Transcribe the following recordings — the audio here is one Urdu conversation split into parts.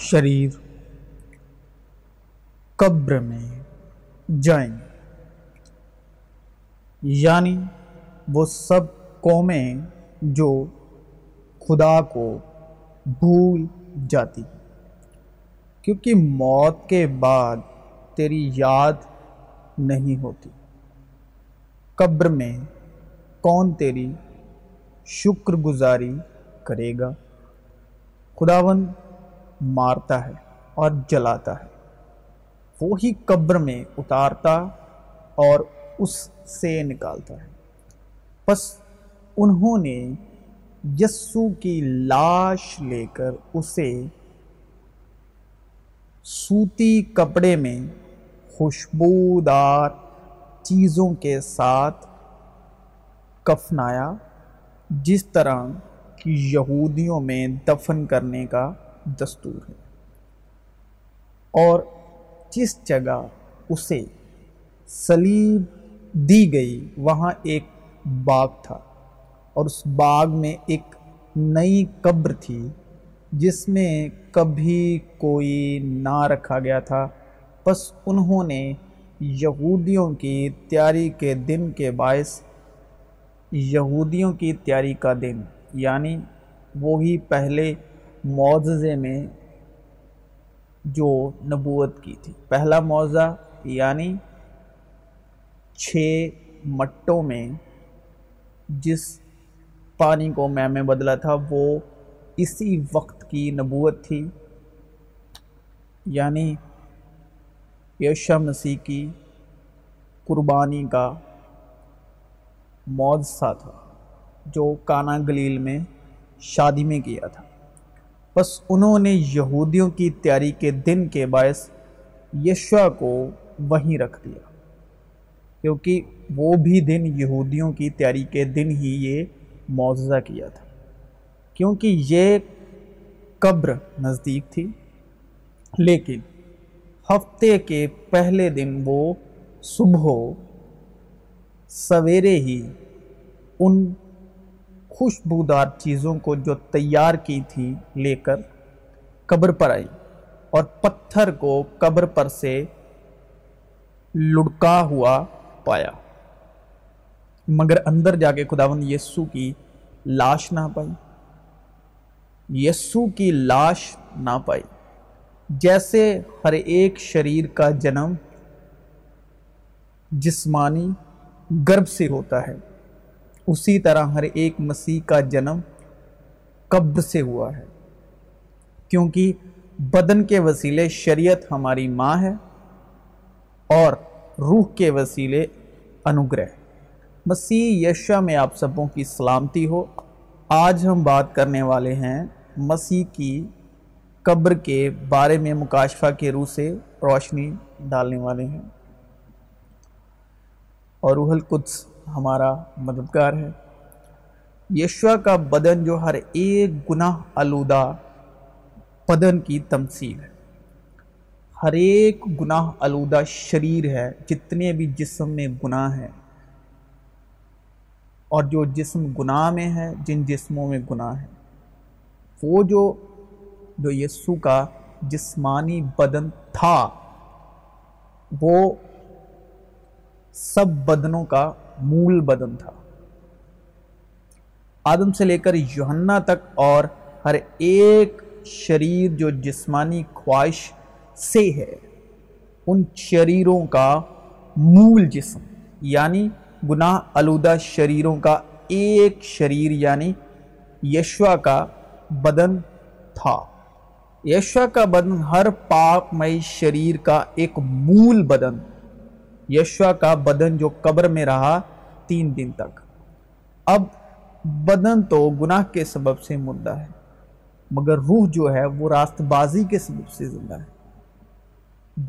شریر قبر میں جائیں۔ گے یعنی وہ سب قومیں جو خدا کو بھول جاتی۔ کیونکہ موت کے بعد تیری یاد نہیں ہوتی۔ قبر میں کون تیری شکر گزاری کرے گا؟ خداون مارتا ہے اور جلاتا ہے۔ وہی قبر میں اتارتا اور اس سے نکالتا ہے۔ بس انہوں نے یسو کی لاش لے کر اسے سوتی کپڑے میں خوشبودار چیزوں کے ساتھ کفنایا، جس طرح کی یہودیوں میں دفن کرنے کا دستور ہے۔ اور جس جگہ اسے سلیب دی گئی، وہاں ایک باغ تھا۔ اور اس باغ میں ایک نئی قبر تھی، جس میں کبھی کوئی نہ رکھا گیا تھا۔ بس انہوں نے یہودیوں کی تیاری کے دن کے باعث یہودیوں کی تیاری کا دن یعنی وہی پہلے معجزے میں جو نبوت کی تھی۔ پہلا معاوضہ یعنی چھ مٹوں میں جس پانی کو میں میں بدلا تھا، وہ اسی وقت کی نبوت تھی۔ یعنی یشا مسیح کی قربانی کا معجزہ تھا، جو کانا گلیل میں شادی میں کیا تھا۔ بس انہوں نے یہودیوں کی تیاری کے دن کے باعث یشوا کو وہیں رکھ دیا۔ کیونکہ وہ بھی دن یہودیوں کی تیاری کے دن ہی یہ معجزہ کیا تھا۔ کیونکہ یہ قبر نزدیک تھی، لیکن ہفتے کے پہلے دن وہ صبح سویرے ہی ان خوشبودار چیزوں کو جو تیار کی تھی لے کر قبر پر آئی اور پتھر کو قبر پر سے لڑکا ہوا پایا۔ مگر اندر جا کے خداون یسو کی لاش نہ پائی۔ یسو کی لاش نہ پائی۔ جیسے ہر ایک شریر کا جنم جسمانی گرب سے ہوتا ہے۔ اسی طرح ہر ایک مسیح کا جنم قبر سے ہوا ہے، کیونکہ بدن کے وسیلے شریعت ہماری ماں ہے اور روح کے وسیلے انوگرہ مسیح یشا میں آپ سبوں کی سلامتی ہو۔ آج ہم بات کرنے والے ہیں مسیح کی قبر کے بارے میں مکاشفہ کے روح سے روشنی ڈالنے والے ہیں۔ اور روح القدس ہمارا مددگار ہے۔ یشوا کا بدن جو ہر ایک گناہ آلودہ بدن کی تمثیل ہے۔ ہر ایک گناہ آلودہ شریر ہے، جتنے بھی جسم میں گناہ ہیں۔ اور جو جسم گناہ میں ہے، جن جسموں میں گناہ ہے وہ جو جو یسو کا جسمانی بدن تھا، وہ سب بدنوں کا مول بدن تھا۔ آدم سے لے کر یوہنا تک اور ہر ایک شریر جو جسمانی خواہش سے ہے، ان شریروں کا مول جسم یعنی گناہ آلودہ شریروں کا ایک شریر یعنی یشوا کا بدن تھا۔ یشوا کا بدن ہر پاک مئی شریر کا ایک مول بدن یشوا کا بدن جو قبر میں رہا تین دن تک۔ اب بدن تو گناہ کے سبب سے مردہ ہے، مگر روح جو ہے وہ راست بازی کے سبب سے زندہ ہے۔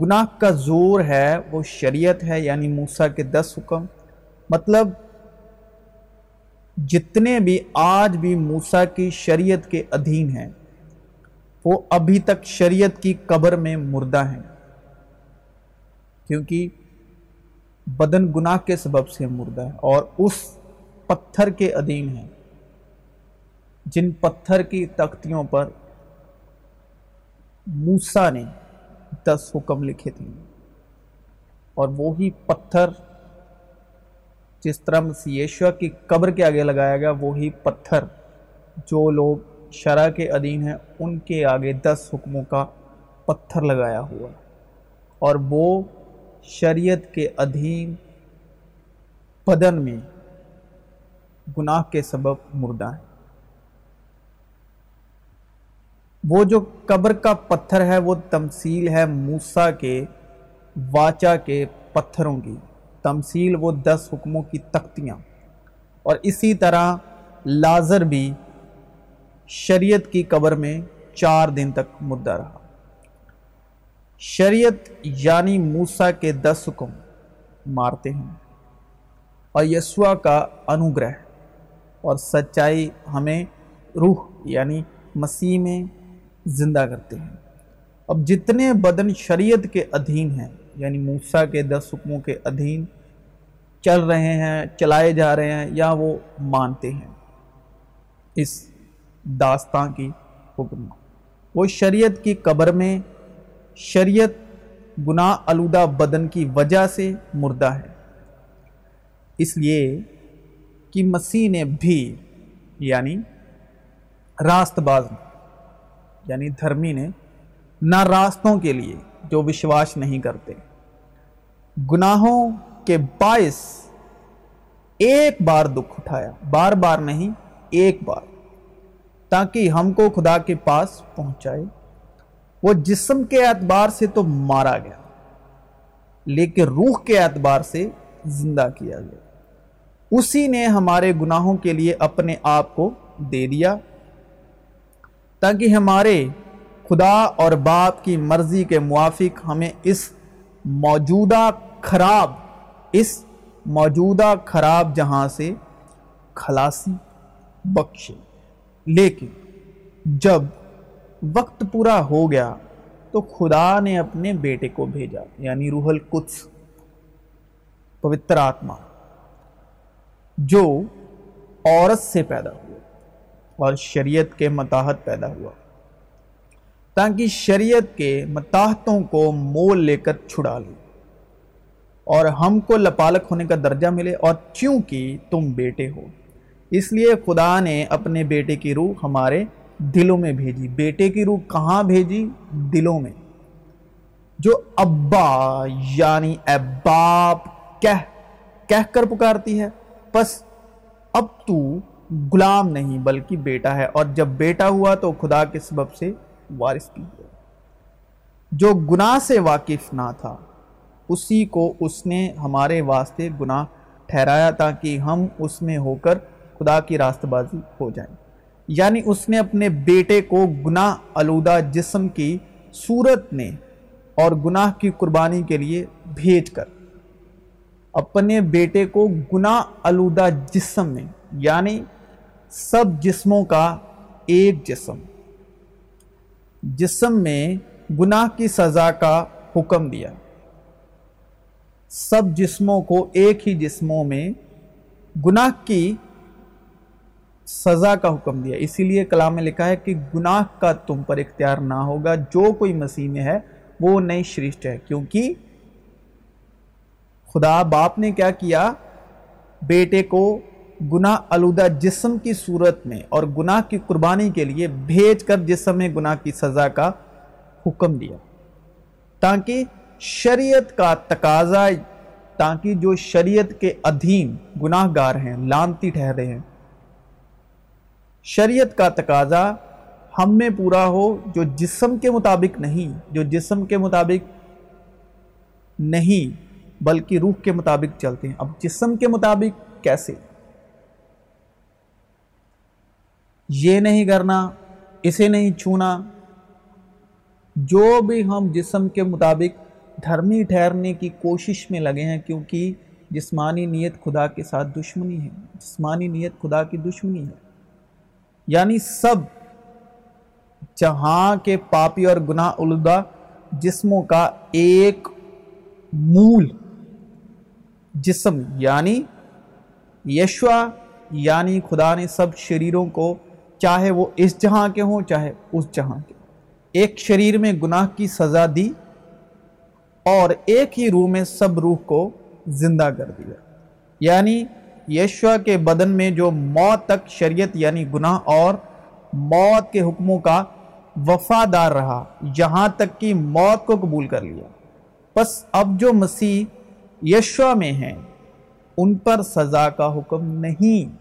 گناہ کا زور ہے، وہ شریعت ہے یعنی موسیٰ کے دس حکم۔ مطلب جتنے بھی آج بھی موسیٰ کی شریعت کے ادھین ہیں، وہ ابھی تک شریعت کی قبر میں مردہ ہیں۔ کیونکہ بدن گناہ کے سبب سے مردہ ہے اور اس پتھر کے ادین ہیں۔ جن پتھر کی تختیوں پر موسا نے دس حکم لکھے تھے۔ اور وہی پتھر جس طرح مسیشوا کی قبر کے آگے لگایا گیا، وہی پتھر جو لوگ شرح کے ادین ہیں، ان کے آگے دس حکموں کا پتھر لگایا ہوا اور وہ شریعت کے ادھین بدن میں گناہ کے سبب مردہ ہے۔ وہ جو قبر کا پتھر ہے، وہ تمثیل ہے موسا کے واچا کے پتھروں کی۔ تمثیل وہ دس حکموں کی تختیاں۔ اور اسی طرح لازر بھی شریعت کی قبر میں چار دن تک مدعا رہا۔ شریعت یعنی موسا کے دس حکم مارتے ہیں اور یسوا کا انوگرہ اور سچائی ہمیں روح یعنی مسیح میں زندہ کرتے ہیں۔ اب جتنے بدن شریعت کے ادھین ہیں یعنی موسا کے دس حکموں کے ادھین چل رہے ہیں، چلائے جا رہے ہیں، یا وہ مانتے ہیں۔ اس داستان کی حکم۔ وہ شریعت کی قبر میں شریعت گناہ آلودہ بدن کی وجہ سے مردہ ہے۔ اس لیے کہ مسیح نے بھی یعنی راست باز یعنی دھرمی نے نہ راستوں کے لیے جو وشواس نہیں کرتے، گناہوں کے باعث ایک بار دکھ اٹھایا، بار بار نہیں، ایک بار، تاکہ ہم کو خدا کے پاس پہنچائے۔ وہ جسم کے اعتبار سے تو مارا گیا، لیکن روح کے اعتبار سے زندہ کیا گیا۔ اسی نے ہمارے گناہوں کے لیے اپنے آپ کو دے دیا، تاکہ ہمارے خدا اور باپ کی مرضی کے موافق ہمیں اس موجودہ خراب، اس موجودہ خراب جہاں سے خلاصی بخشے۔ لیکن جب وقت پورا ہو گیا تو خدا نے اپنے بیٹے کو بھیجا یعنی روح القدس، پوتر آتما، جو عورت سے پیدا ہوا اور شریعت کے متاحت پیدا ہوا۔ تاکہ شریعت کے متاحتوں کو مول لے کر چھڑا لے اور ہم کو لپالک ہونے کا درجہ ملے اور چونکہ تم بیٹے ہو، اس لیے خدا نے اپنے بیٹے کی روح ہمارے دلوں میں بھیجی۔ بیٹے کی روح کہاں بھیجی؟ دلوں میں۔ جو ابا یعنی اے باپ کہہ کہہ کر پکارتی ہے۔ بس اب تو غلام نہیں، بلکہ بیٹا ہے۔ اور جب بیٹا ہوا تو خدا کے سبب سے وارث بھی ہوا جو گناہ سے واقف نہ تھا، اسی کو اس نے ہمارے واسطے گناہ ٹھہرایا تاکہ ہم اس میں ہو کر خدا کی راست بازی ہو جائیں۔ یعنی اس نے اپنے بیٹے کو گناہ آلودہ جسم کی صورت میں اور گناہ کی قربانی کے لیے بھیج کر اپنے بیٹے کو گناہ آلودہ جسم میں یعنی سب جسموں کا ایک جسم۔ جسم میں گناہ کی سزا کا حکم دیا۔ سب جسموں کو ایک ہی جسموں میں گناہ کی سزا کا حکم دیا۔ اسی لیے کلام میں لکھا ہے کہ گناہ کا تم پر اختیار نہ ہوگا۔ جو کوئی مسیح میں ہے، وہ نئی شرشٹ ہے۔ کیونکہ خدا باپ نے کیا کیا؟ بیٹے کو گناہ آلودہ جسم کی صورت میں اور گناہ کی قربانی کے لیے بھیج کر جسم میں گناہ کی سزا کا حکم دیا۔ تاکہ شریعت کا تقاضا، تاکہ جو شریعت کے ادھین گناہ گار ہیں، لانتی ٹھہرے ہیں شریعت کا تقاضا ہم میں پورا ہو، جو جسم کے مطابق نہیں، جو جسم کے مطابق نہیں، بلکہ روح کے مطابق چلتے ہیں۔ اب جسم کے مطابق کیسے؟ یہ نہیں کرنا، اسے نہیں چھونا۔ جو بھی ہم جسم کے مطابق دھرمی ٹھہرنے کی کوشش میں لگے ہیں، کیونکہ جسمانی نیت خدا کے ساتھ دشمنی ہے۔ جسمانی نیت خدا کی دشمنی ہے۔ یعنی سب جہاں کے پاپی اور گناہ الدہ جسموں کا ایک مول جسم یعنی یشوا یعنی خدا نے سب شریروں کو، چاہے وہ اس جہاں کے ہوں، چاہے اس جہاں کے۔ ایک شریر میں گناہ کی سزا دی اور ایک ہی روح میں سب روح کو زندہ کر دیا۔ یعنی یشوا کے بدن میں جو موت تک شریعت یعنی گناہ اور موت کے حکموں کا وفادار رہا جہاں تک کہ موت کو قبول کر لیا۔ بس اب جو مسیح یشوا میں ہیں، ان پر سزا کا حکم نہیں،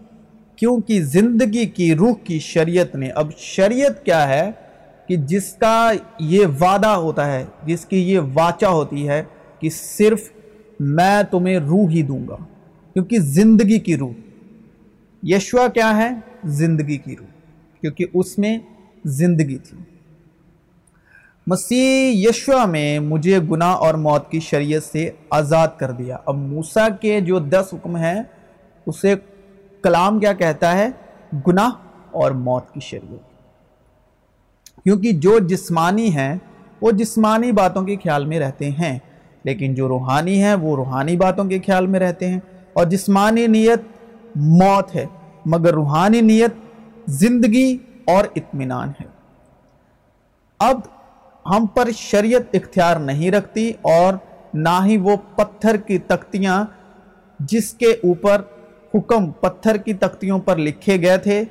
کیونکہ زندگی کی روح کی شریعت نے۔ اب شریعت کیا ہے کہ جس کا یہ وعدہ ہوتا ہے، جس کی یہ واچہ ہوتی ہے کہ صرف میں تمہیں روح ہی دوں گا۔ کیونکہ زندگی کی روح۔ یشوا کیا ہے؟ زندگی کی روح، کیونکہ اس میں زندگی تھی۔ مسیح یشوا میں مجھے گناہ اور موت کی شریعت سے آزاد کر دیا۔ اب موسیٰ کے جو دس حکم ہیں، اسے کلام کیا کہتا ہے؟ گناہ اور موت کی شریعت۔ کیونکہ جو جسمانی ہیں، وہ جسمانی باتوں کے خیال میں رہتے ہیں، لیکن جو روحانی ہیں، وہ روحانی باتوں کے خیال میں رہتے ہیں۔ اور جسمانی نیت موت ہے، مگر روحانی نیت زندگی اور اطمینان ہے۔ اب ہم پر شریعت اختیار نہیں رکھتی اور نہ ہی وہ پتھر کی تختیاں جس کے اوپر حکم پتھر کی تختیوں پر لکھے گئے تھے،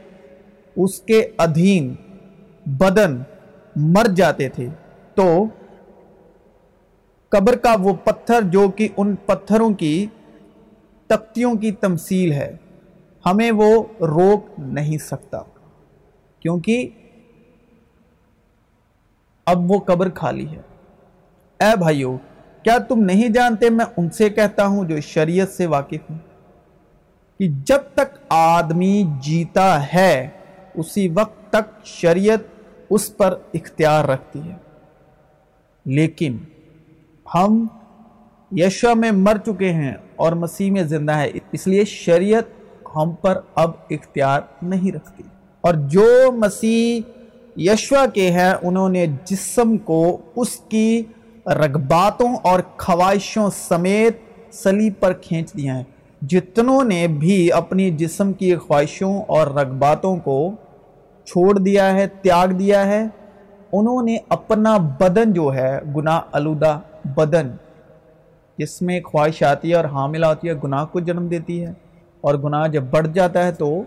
اس کے ادھین بدن مر جاتے تھے۔ تو قبر کا وہ پتھر جو کہ ان پتھروں کی تختیوں کی تمثیل ہے، ہمیں وہ روک نہیں سکتا۔ کیونکہ اب وہ قبر خالی ہے۔ اے بھائیو، کیا تم نہیں جانتے میں ان سے کہتا ہوں جو شریعت سے واقف ہوں کہ جب تک آدمی جیتا ہے، اسی وقت تک شریعت اس پر اختیار رکھتی ہے۔ لیکن ہم یشوا میں مر چکے ہیں اور مسیح میں زندہ ہے۔ اس لیے شریعت ہم پر اب اختیار نہیں رکھتی۔ اور جو مسیح یشوا کے ہیں، انہوں نے جسم کو اس کی رغباتوں اور خواہشوں سمیت سلیب پر کھینچ دیا ہے۔ جتنوں نے بھی اپنی جسم کی خواہشوں اور رغباتوں کو چھوڑ دیا ہے، تیاگ دیا ہے، انہوں نے اپنا بدن جو ہے، گناہ آلودہ بدن جس میں خواہش آتی ہے اور حاملہ ہوتی ہے گناہ کو جنم دیتی ہے اور گناہ جب بڑھ جاتا ہے تو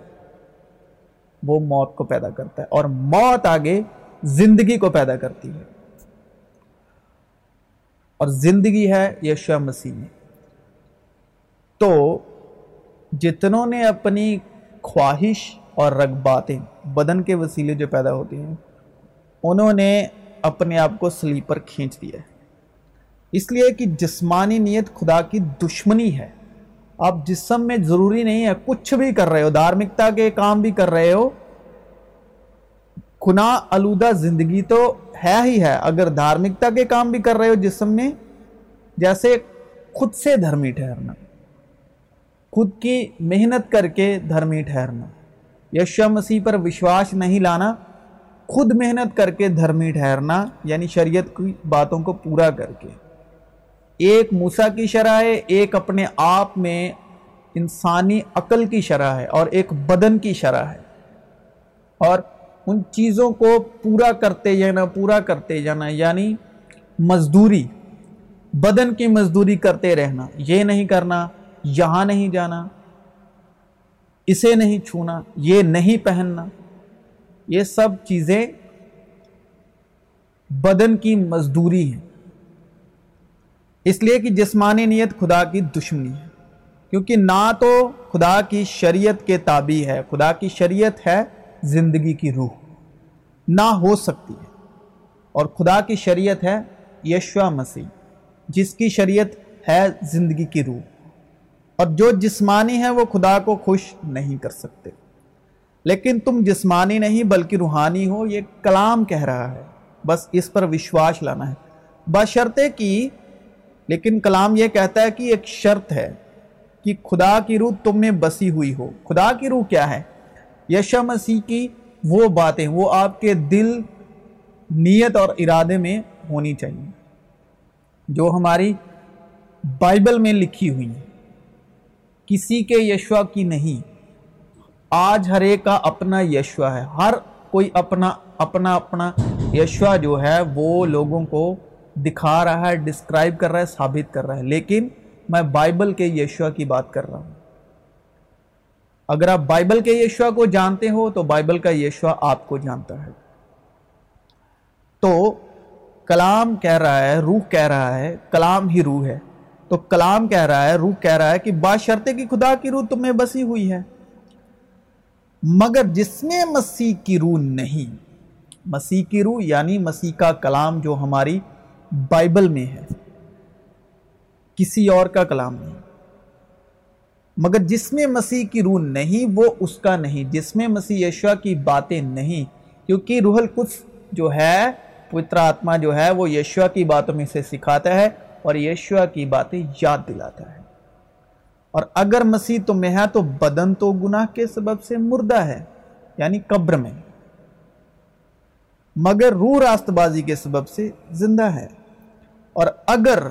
وہ موت کو پیدا کرتا ہے اور موت آگے زندگی کو پیدا کرتی ہے۔ اور زندگی ہے یشوا مسیح میں۔ تو جتنوں نے اپنی خواہش اور رغباتیں بدن کے وسیلے جو پیدا ہوتی ہیں، انہوں نے اپنے آپ کو سلیپ پر کھینچ دیا ہے۔ اس لیے کہ جسمانی نیت خدا کی دشمنی ہے۔ آپ جسم میں ضروری نہیں ہے کچھ بھی کر رہے ہو، دھارمکتا کے کام بھی کر رہے ہو۔ گناہ آلودہ زندگی تو ہے ہی ہے، اگر دھارمکتا کے کام بھی کر رہے ہو جسم میں، جیسے خود سے دھرمی ٹھہرنا۔ خود کی محنت کر کے دھرمی ٹھہرنا۔ یشا مسیح پر وشواس نہیں لانا، خود محنت کر کے دھرمی ٹھہرنا یعنی شریعت کی باتوں کو پورا کر کے۔ ایک موسیٰ کی شرح ہے، ایک اپنے آپ میں انسانی عقل کی شرح ہے اور ایک بدن کی شرح ہے۔ اور ان چیزوں کو پورا کرتے جانا، پورا کرتے جانا یعنی مزدوری، بدن کی مزدوری کرتے رہنا، یہ نہیں کرنا، یہاں نہیں جانا، اسے نہیں چھونا، یہ نہیں پہننا۔ یہ سب چیزیں بدن کی مزدوری ہیں۔ اس لیے کہ جسمانی نیت خدا کی دشمنی ہے۔ کیونکہ نہ تو خدا کی شریعت کے تابع ہے، خدا کی شریعت ہے زندگی کی روح۔ نہ ہو سکتی ہے۔ اور خدا کی شریعت ہے یشوا مسیح، جس کی شریعت ہے زندگی کی روح۔ اور جو جسمانی ہے وہ خدا کو خوش نہیں کر سکتے۔ لیکن تم جسمانی نہیں بلکہ روحانی ہو، یہ کلام کہہ رہا ہے۔ بس اس پر وشواس لانا ہے۔ بشرطے کی لیکن کلام یہ کہتا ہے کہ ایک شرط ہے کہ خدا کی روح تم میں بسی ہوئی ہو۔ خدا کی روح کیا ہے؟ یشا مسیح کی وہ باتیں، وہ آپ کے دل، نیت اور ارادے میں ہونی چاہیے۔ جو ہماری بائبل میں لکھی ہوئی ہیں۔ کسی کے یشوا کی نہیں۔ آج ہر ایک کا اپنا یشوا ہے۔ ہر کوئی اپنا اپنا اپنا یشوا جو ہے، وہ لوگوں کو دکھا رہا ہے ڈسکرائب کر رہا ہے، ثابت کر رہا ہے۔ لیکن میں بائبل کے یشوا کی بات کر رہا ہوں۔ اگر آپ بائبل کے یشوا کو جانتے ہو تو بائبل کا یشوا آپ کو جانتا ہے۔ تو کلام کہہ رہا ہے، روح کہہ رہا ہے، کلام ہی روح ہے۔ تو کلام کہہ رہا ہے، روح کہہ رہا ہے کہ باشرتے کی خدا کی روح تمہیں بسی ہوئی ہے۔ مگر جس میں مسیح کی روح نہیں، مسیح کی روح یعنی مسیح کا کلام جو ہماری بائبل میں ہے۔ کسی اور کا کلام نہیں۔ مگر جس میں مسیح کی روح نہیں، وہ اس کا نہیں۔ جس میں مسیح یشوا کی باتیں نہیں، کیونکہ روح القدس جو ہے، پوتر آتما جو ہے، وہ یشوا کی باتوں میں سے سکھاتا ہے اور یشوا کی باتیں یاد دلاتا ہے۔ اور اگر مسیح تو میں ہے، تو بدن تو گناہ کے سبب سے مردہ ہے یعنی قبر میں۔ مگر روح راست بازی کے سبب سے زندہ ہے۔ اور اگر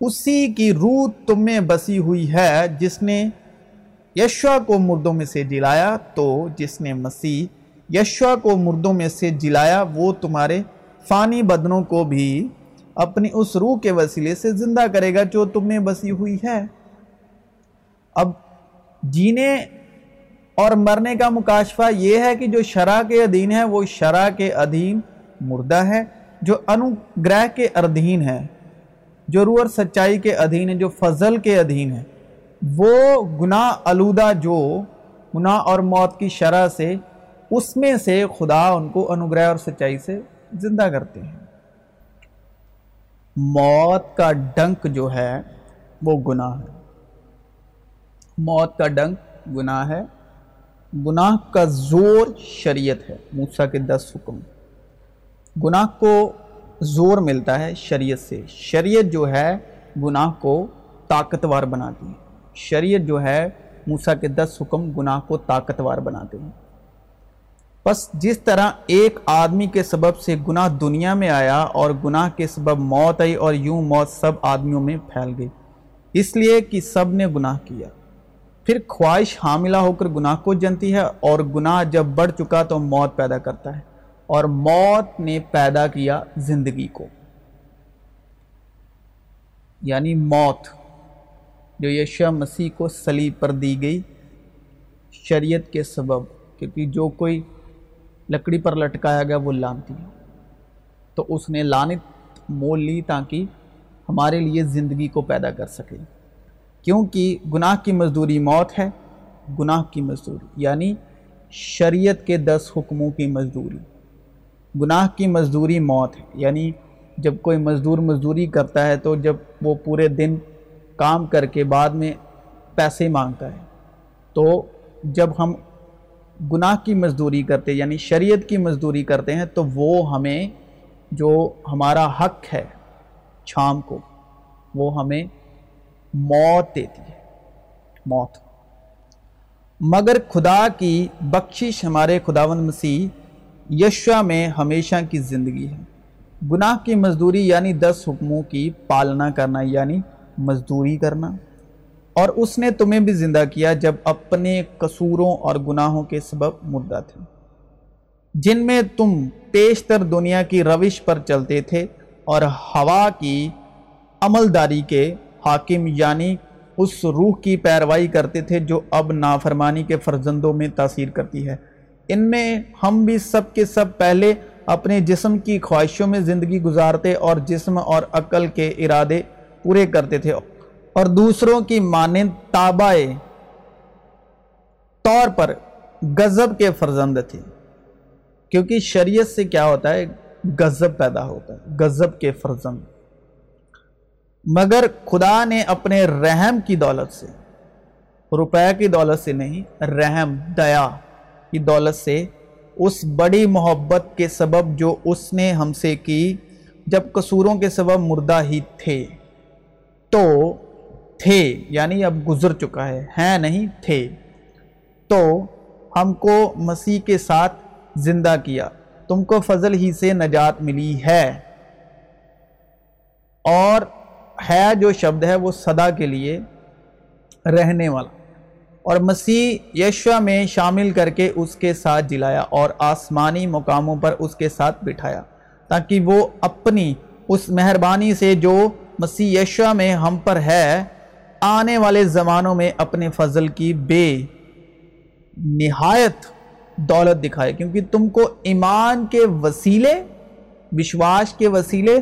اسی کی روح تم میں بسی ہوئی ہے جس نے یشوا کو مردوں میں سے جلایا، تو جس نے مسیح یشوا کو مردوں میں سے جلایا، وہ تمہارے فانی بدنوں کو بھی اپنی اس روح کے وسیلے سے زندہ کرے گا جو تم میں بسی ہوئی ہے۔ اب جینے اور مرنے کا مکاشفہ یہ ہے کہ جو شرح کے ادھین ہے، وہ شرح کے ادھین مردہ ہے۔ جو انوگرہ کے ادھین ہے، جو روح اور سچائی کے ادھین ہے، جو فضل کے ادھین ہے، وہ گناہ آلودہ جو گناہ اور موت کی شرح سے، اس میں سے خدا ان کو انوگرہ اور سچائی سے زندہ کرتے ہیں۔ موت کا ڈنک جو ہے، وہ گناہ ہے۔ موت کا ڈنک گناہ ہے۔ گناہ کا زور شریعت ہے۔ موسیٰ کے دس حکم۔ گناہ کو زور ملتا ہے شریعت سے۔ شریعت جو ہے گناہ کو طاقتور بناتی ہے۔ شریعت جو ہے موسیٰ کے دس حکم گناہ کو طاقتور بناتے ہیں۔ بس جس طرح ایک آدمی کے سبب سے گناہ دنیا میں آیا اور گناہ کے سبب موت آئی اور یوں موت سب آدمیوں میں پھیل گئی۔ اس لیے کہ سب نے گناہ کیا۔ پھر خواہش حاملہ ہو کر گناہ کو جنتی ہے اور گناہ جب بڑھ چکا تو موت پیدا کرتا ہے۔ اور موت نے پیدا کیا زندگی کو۔ یعنی موت، جو یشا مسیح کو سلیب پر دی گئی شریعت کے سبب، کیونکہ جو کوئی لکڑی پر لٹکایا گیا وہ لانتی ہے۔ تو اس نے لانت مول لی تاکہ ہمارے لیے زندگی کو پیدا کر سکے۔ کیونکہ گناہ کی مزدوری موت ہے، گناہ کی مزدوری یعنی شریعت کے دس حکموں کی مزدوری۔ گناہ کی مزدوری موت ہے۔ یعنی جب کوئی مزدور مزدوری کرتا ہے تو جب وہ پورے دن کام کر کے بعد میں پیسے مانگتا ہے، تو جب ہم گناہ کی مزدوری کرتے یعنی شریعت کی مزدوری کرتے ہیں، تو وہ ہمیں جو ہمارا حق ہے چھام کو، وہ ہمیں موت دیتی ہے۔ موت۔ مگر خدا کی بخشش ہمارے خداوند مسیح یشوا میں ہمیشہ کی زندگی ہے۔ گناہ کی مزدوری یعنی دس حکموں کی پالنا کرنا یعنی مزدوری کرنا۔ اور اس نے تمہیں بھی زندہ کیا جب اپنے قصوروں اور گناہوں کے سبب مردہ تھے۔ جن میں تم پیشتر دنیا کی روش پر چلتے تھے اور ہوا کی عملداری کے حاکم یعنی اس روح کی پیروائی کرتے تھے جو اب نافرمانی کے فرزندوں میں تاثیر کرتی ہے۔ ان میں ہم بھی سب کے سب پہلے اپنے جسم کی خواہشوں میں زندگی گزارتے اور جسم اور عقل کے ارادے پورے کرتے تھے اور دوسروں کی مانند تابائے طور پر غضب کے فرزند تھے۔ کیونکہ شریعت سے کیا ہوتا ہے؟ غضب پیدا ہوتا ہے، غضب کے فرزند۔ مگر خدا نے اپنے رحم کی دولت سے، روپے کی دولت سے نہیں، رحم، دیا۔ کی دولت سے، اس بڑی محبت کے سبب جو اس نے ہم سے کی، جب قصوروں کے سبب مردہ ہی تھے۔ تو تھے یعنی اب گزر چکا ہے، ہیں نہیں، تھے۔ تو ہم کو مسیح کے ساتھ زندہ کیا، تم کو فضل ہی سے نجات ملی ہے۔ اور ہے جو شبد ہے، وہ صدا کے لیے رہنے والا۔ اور مسیح یشوا میں شامل کر کے اس کے ساتھ جلایا اور آسمانی مقاموں پر اس کے ساتھ بٹھایا، تاکہ وہ اپنی اس مہربانی سے جو مسیح یشوا میں ہم پر ہے، آنے والے زمانوں میں اپنے فضل کی بے نہایت دولت دکھائے۔ کیونکہ تم کو ایمان کے وسیلے، وشواس کے وسیلے،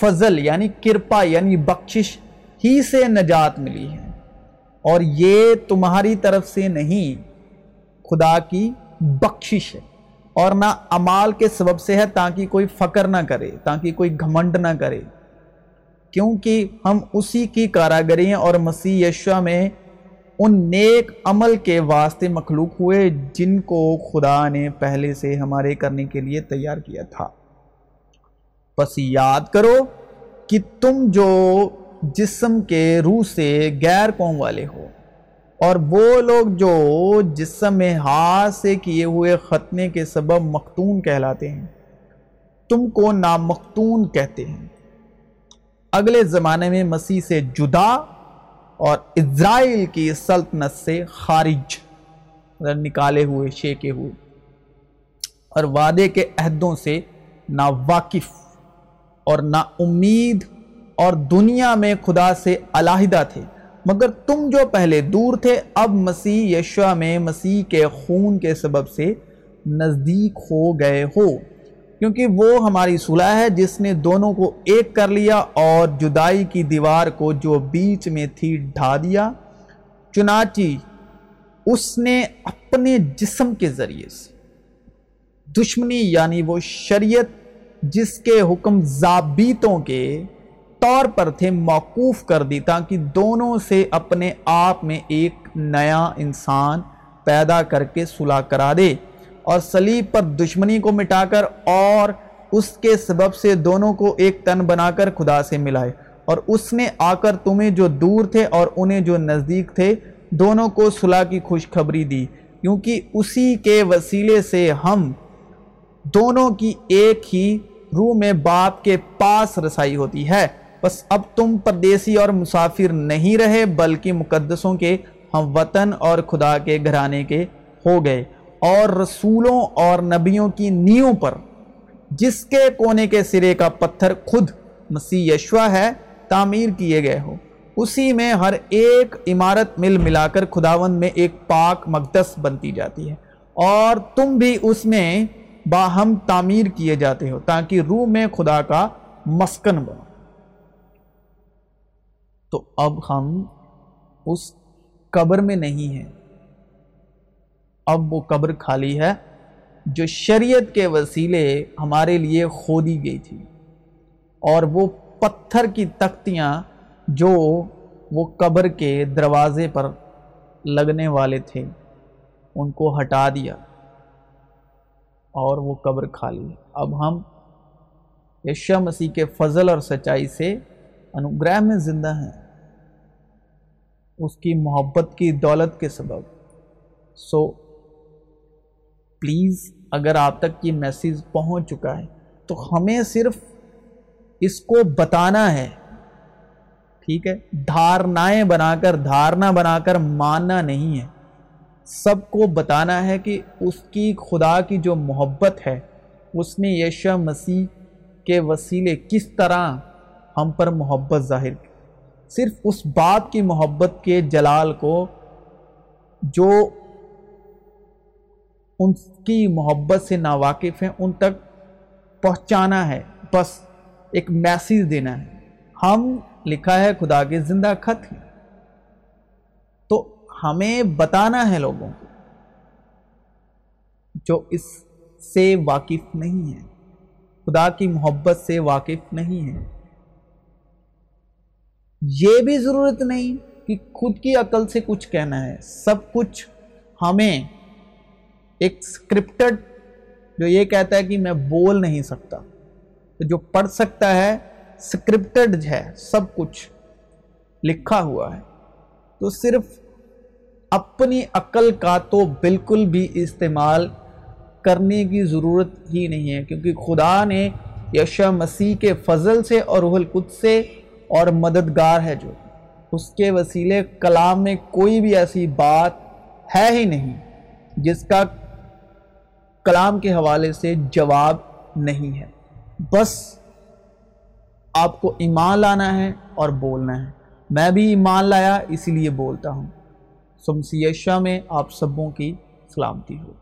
فضل یعنی کرپا یعنی بخشش ہی سے نجات ملی ہے۔ اور یہ تمہاری طرف سے نہیں، خدا کی بخشش ہے۔ اور نہ امال کے سبب سے ہے تاکہ کوئی فقر نہ کرے، تاکہ کوئی گھمنڈ نہ کرے۔ کیونکہ ہم اسی کی کاراگری ہیں اور مسیح یشوا میں ان نیک عمل کے واسطے مخلوق ہوئے، جن کو خدا نے پہلے سے ہمارے کرنے کے لیے تیار کیا تھا۔ بس یاد کرو کہ تم جو جسم کے روح سے غیر قوم والے ہو۔ اور وہ لوگ جو جسم میں ہاتھ سے کیے ہوئے ختنے کے سبب مختون کہلاتے ہیں، تم کو نامختون کہتے ہیں۔ اگلے زمانے میں مسیح سے جدا اور اسرائیل کی سلطنت سے خارج نکالے ہوئے، شیکے ہوئے۔ اور وعدے کے عہدوں سے نا واقف اور نا امید اور دنیا میں خدا سے علاحدہ تھے۔ مگر تم جو پہلے دور تھے، اب مسیح یشوا میں مسیح کے خون کے سبب سے نزدیک ہو گئے ہو۔ کیونکہ وہ ہماری صلح ہے، جس نے دونوں کو ایک کر لیا اور جدائی کی دیوار کو جو بیچ میں تھی ڈھا دیا۔ چنانچہ، اس نے اپنے جسم کے ذریعے سے دشمنی یعنی وہ شریعت، جس کے حکم ضابطوں کے طور پر تھے موقوف کر دی تاکہ دونوں سے اپنے آپ میں ایک نیا انسان پیدا کر کے صلح کرا دے اور سلیب پر دشمنی کو مٹا کر اور اس کے سبب سے دونوں کو ایک تن بنا کر خدا سے ملائے اور اس نے آ کر تمہیں جو دور تھے اور انہیں جو نزدیک تھے دونوں کو صلح کی خوشخبری دی کیونکہ اسی کے وسیلے سے ہم دونوں کی ایک ہی روح میں باپ کے پاس رسائی ہوتی ہے۔ بس اب تم پردیسی اور مسافر نہیں رہے، بلکہ مقدسوں کے ہم وطن اور خدا کے گھرانے کے ہو گئے۔ اور رسولوں اور نبیوں کی نیوں پر، جس کے کونے کے سرے کا پتھر خود مسیح یشوا ہے، تعمیر کیے گئے ہو۔ اسی میں ہر ایک عمارت مل ملا کر خداون میں ایک پاک مقدس بنتی جاتی ہے۔ اور تم بھی اس میں باہم تعمیر کیے جاتے ہو تاکہ روح میں خدا کا مسکن بنو۔ تو اب ہم اس قبر میں نہیں ہیں۔ اب وہ قبر خالی ہے جو شریعت کے وسیلے ہمارے لیے کھودی گئی تھی۔ اور وہ پتھر کی تختیاں جو وہ قبر کے دروازے پر لگنے والے تھے، ان کو ہٹا دیا۔ اور وہ قبر خالی ہے۔ اب ہم یشا مسیح کے فضل اور سچائی سے انوگرہ میں زندہ ہیں۔ اس کی محبت کی دولت کے سبب۔ سو پلیز اگر آپ تک یہ میسیج پہنچ چکا ہے، تو ہمیں صرف اس کو بتانا ہے۔ ٹھیک ہے؟ دھارنائیں بنا کر، دھارنا بنا کر ماننا نہیں ہے۔ سب کو بتانا ہے کہ اس کی خدا کی جو محبت ہے، اس نے یشا مسیح کے وسیلے کس طرح ہم پر محبت ظاہر کی۔ صرف اس بات کی محبت کے جلال کو جو ان کی محبت سے ناواقف ہیں، ان تک پہنچانا ہے۔ بس ایک میسیج دینا ہے۔ ہم لکھا ہے، خدا کے زندہ خط ہیں تو ہمیں بتانا ہے لوگوں کو جو اس سے واقف نہیں ہے خدا کی محبت سے واقف نہیں ہے یہ بھی ضرورت نہیں کہ خود کی عقل سے کچھ کہنا ہے۔ سب کچھ ہمیں ایک سکرپٹڈ جو یہ کہتا ہے کہ میں بول نہیں سکتا۔ تو جو پڑھ سکتا ہے سکرپٹڈ ہے، سب کچھ لکھا ہوا ہے۔ تو صرف اپنی عقل کا تو بالکل بھی استعمال کرنے کی ضرورت ہی نہیں ہے۔ کیونکہ خدا نے یشا مسیح کے فضل سے اور روح القدس سے اور مددگار ہے جو۔ اس کے وسیلے کلام میں کوئی بھی ایسی بات ہے ہی نہیں جس کا کلام کے حوالے سے جواب نہیں ہے۔ بس آپ کو ایمان لانا ہے اور بولنا ہے۔ میں بھی ایمان لایا، اسی لیے بولتا ہوں۔ سمسیشہ میں آپ سبوں کی سلامتی ہو۔